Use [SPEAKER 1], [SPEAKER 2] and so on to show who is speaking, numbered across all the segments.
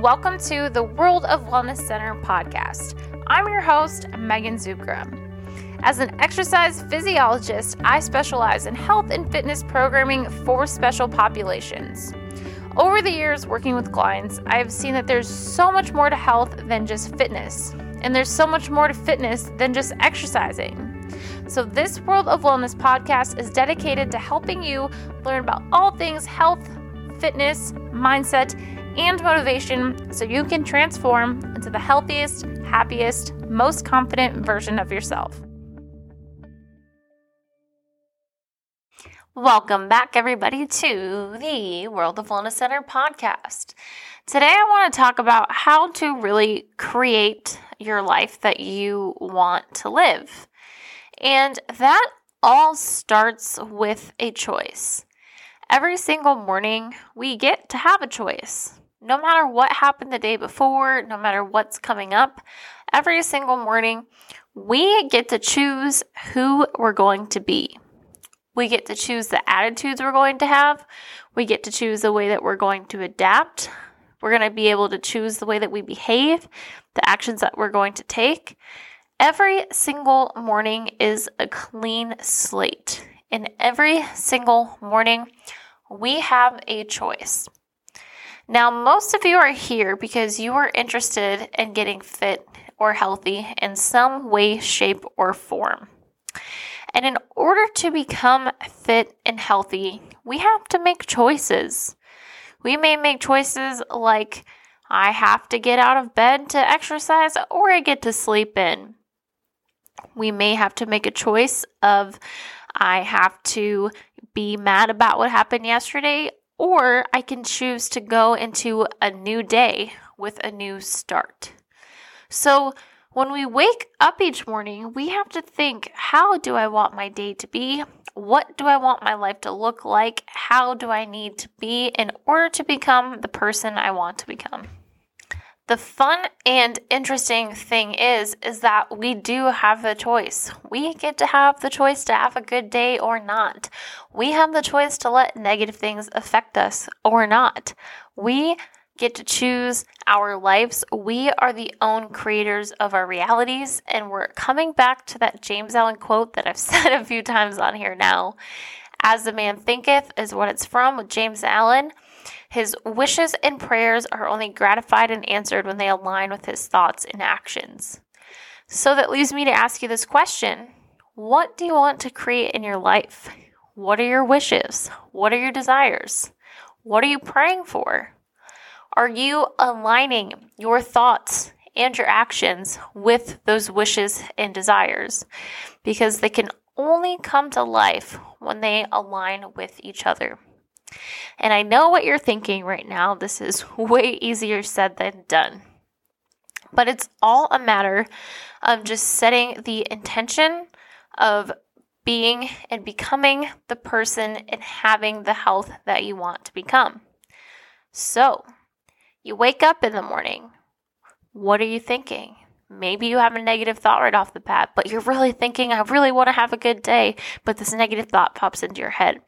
[SPEAKER 1] welcome to the World of Wellness Center podcast. I'm your host, Megan Zukra. As an exercise physiologist, I specialize in health and fitness programming for special populations. Over the years working with clients, I have seen that there's so much more to health than just fitness, and there's so much more to fitness than just exercising. So, this World of Wellness podcast is dedicated to helping you learn about all things health, fitness, mindset, and motivation so you can transform into the healthiest, happiest, most confident version of yourself. Welcome back, everybody, to the World of Wellness Center podcast. Today, I want to talk about how to really create your life that you want to live. And that all starts with a choice. Every single morning, we get to have a choice no matter what happened the day before, no matter what's coming up, every single morning, we get to choose who we're going to be. We get to choose the attitudes we're going to have. We get to choose the way that we're going to adapt. We're going to be able to choose the way that we behave, the actions that we're going to take. Every single morning is a clean slate. And every single morning, we have a choice. Now, most of you are here because you are interested in getting fit or healthy in some way, shape, or form. And in order to become fit and healthy, we have to make choices. We may make choices like, I have to get out of bed to exercise or I get to sleep in. We may have to make a choice of, I have to be mad about what happened yesterday or I can choose to go into a new day with a new start. So, when we wake up each morning, we have to think how do I want my day to be? What do I want my life to look like? How do I need to be in order to become the person I want to become? The fun and interesting thing is is that we do have the choice. We get to have the choice to have a good day or not. We have the choice to let negative things affect us or not. We get to choose our lives. We are the own creators of our realities and we're coming back to that James Allen quote that I've said a few times on here now. As a man thinketh is what it's from with James Allen. His wishes and prayers are only gratified and answered when they align with his thoughts and actions. So that leaves me to ask you this question What do you want to create in your life? What are your wishes? What are your desires? What are you praying for? Are you aligning your thoughts and your actions with those wishes and desires? Because they can only come to life when they align with each other. And I know what you're thinking right now. This is way easier said than done. But it's all a matter of just setting the intention of being and becoming the person and having the health that you want to become. So, you wake up in the morning. What are you thinking? Maybe you have a negative thought right off the bat, but you're really thinking, I really want to have a good day, but this negative thought pops into your head.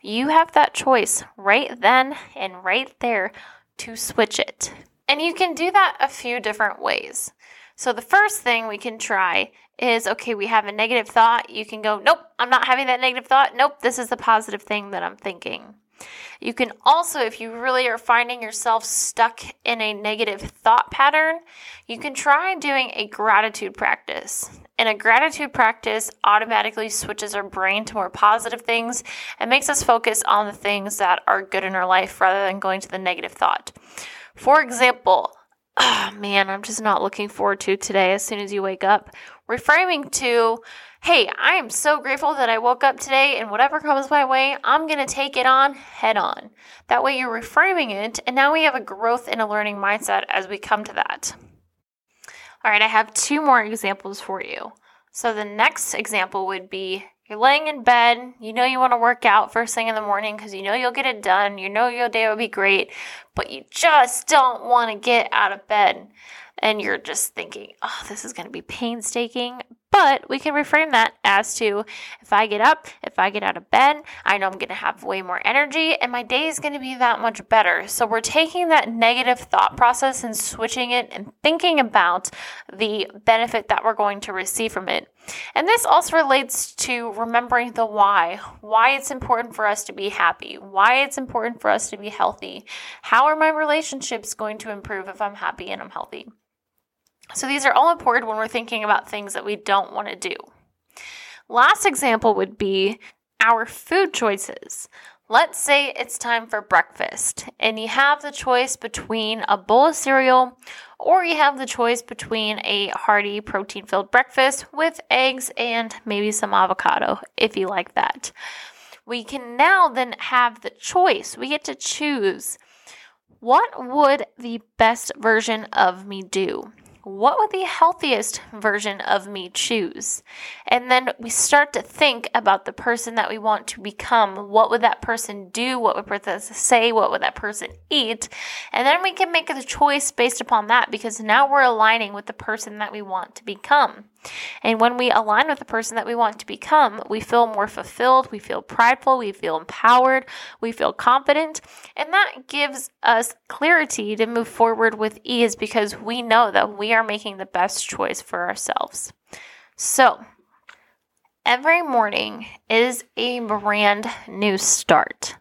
[SPEAKER 1] You have that choice right then and right there to switch it. And you can do that a few different ways. So, the first thing we can try is okay, we have a negative thought. You can go, nope, I'm not having that negative thought. Nope, this is the positive thing that I'm thinking. You can also, if you really are finding yourself stuck in a negative thought pattern, you can try doing a gratitude practice. And a gratitude practice automatically switches our brain to more positive things and makes us focus on the things that are good in our life rather than going to the negative thought. For example, oh man, I'm just not looking forward to today as soon as you wake up. Reframing to, hey, I am so grateful that I woke up today and whatever comes my way, I'm going to take it on head on. That way you're reframing it, and now we have a growth and a learning mindset as we come to that. All right, I have two more examples for you. So the next example would be you're laying in bed, you know you want to work out first thing in the morning because you know you'll get it done, you know your day will be great, but you just don't want to get out of bed. And you're just thinking, oh, this is going to be painstaking, But we can reframe that as to if I get up, if I get out of bed, I know I'm going to have way more energy and my day is going to be that much better. So we're taking that negative thought process and switching it and thinking about the benefit that we're going to receive from it. And this also relates to remembering the why, why it's important for us to be happy, why it's important for us to be healthy. How are my relationships going to improve if I'm happy and I'm healthy? So these are all important when we're thinking about things that we don't want to do. Last example would be our food choices. Let's say it's time for breakfast and you have the choice between a bowl of cereal or you have the choice between a hearty protein filled breakfast with eggs and maybe some avocado if you like that. We can now then have the choice. We get to choose what would the best version of me do? What would the healthiest version of me choose? And then we start to think about the person that we want to become. What would that person do? What would that person say? What would that person eat? And then we can make the choice based upon that because now we're aligning with the person that we want to become. And when we align with the person that we want to become, we feel more fulfilled, we feel prideful, we feel empowered, we feel confident, and that gives us clarity to move forward with ease because we know that we are making the best choice for ourselves. So, every morning is a brand new start.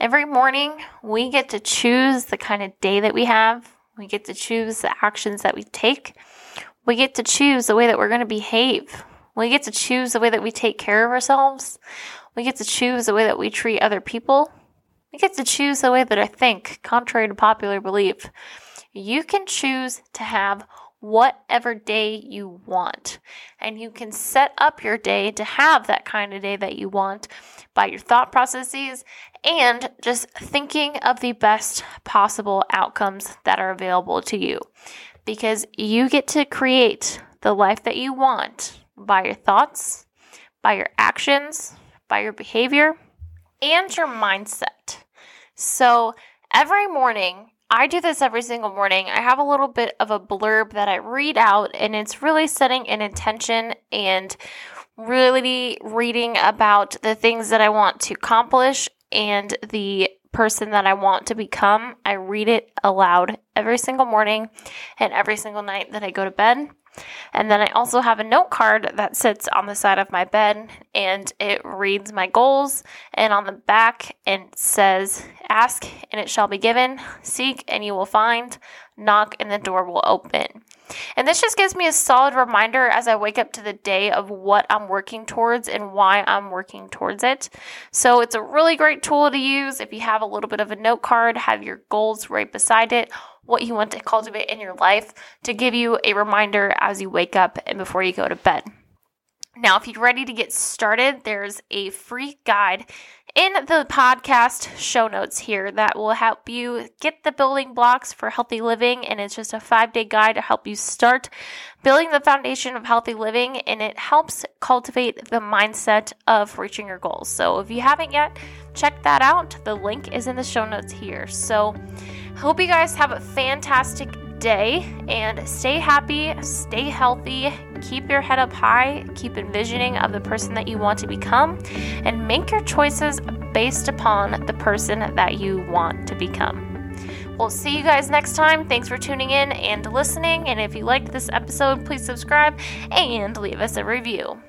[SPEAKER 1] Every morning, we get to choose the kind of day that we have. We get to choose the actions that we take. We get to choose the way that we're going to behave. We get to choose the way that we take care of ourselves. We get to choose the way that we treat other people. We get to choose the way that I think, contrary to popular belief. You can choose to have whatever day you want. And you can set up your day to have that kind of day that you want by your thought processes and just thinking of the best possible outcomes that are available to you because you get to create the life that you want by your thoughts, by your actions, by your behavior, and your mindset. So every morning, I do this every single morning. I have a little bit of a blurb that I read out, and it's really setting an intention and really reading about the things that I want to accomplish and the person that I want to become. I read it aloud every single morning and every single night that I go to bed. And then I also have a note card that sits on the side of my bed and it reads my goals. And on the back, it says, Ask and it shall be given, seek and you will find, knock and the door will open. And this just gives me a solid reminder as I wake up to the day of what I'm working towards and why I'm working towards it. So it's a really great tool to use if you have a little bit of a note card, have your goals right beside it, what you want to cultivate in your life to give you a reminder as you wake up and before you go to bed. Now, if you're ready to get started, there's a free guide in the podcast show notes here that will help you get the building blocks for healthy living. And it's just a five day guide to help you start building the foundation of healthy living. And it helps cultivate the mindset of reaching your goals. So if you haven't yet, check that out. The link is in the show notes here. So, hope you guys have a fantastic day and stay happy, stay healthy, keep your head up high, keep envisioning of the person that you want to become, and make your choices based upon the person that you want to become. We'll see you guys next time. Thanks for tuning in and listening. And if you liked this episode, please subscribe and leave us a review.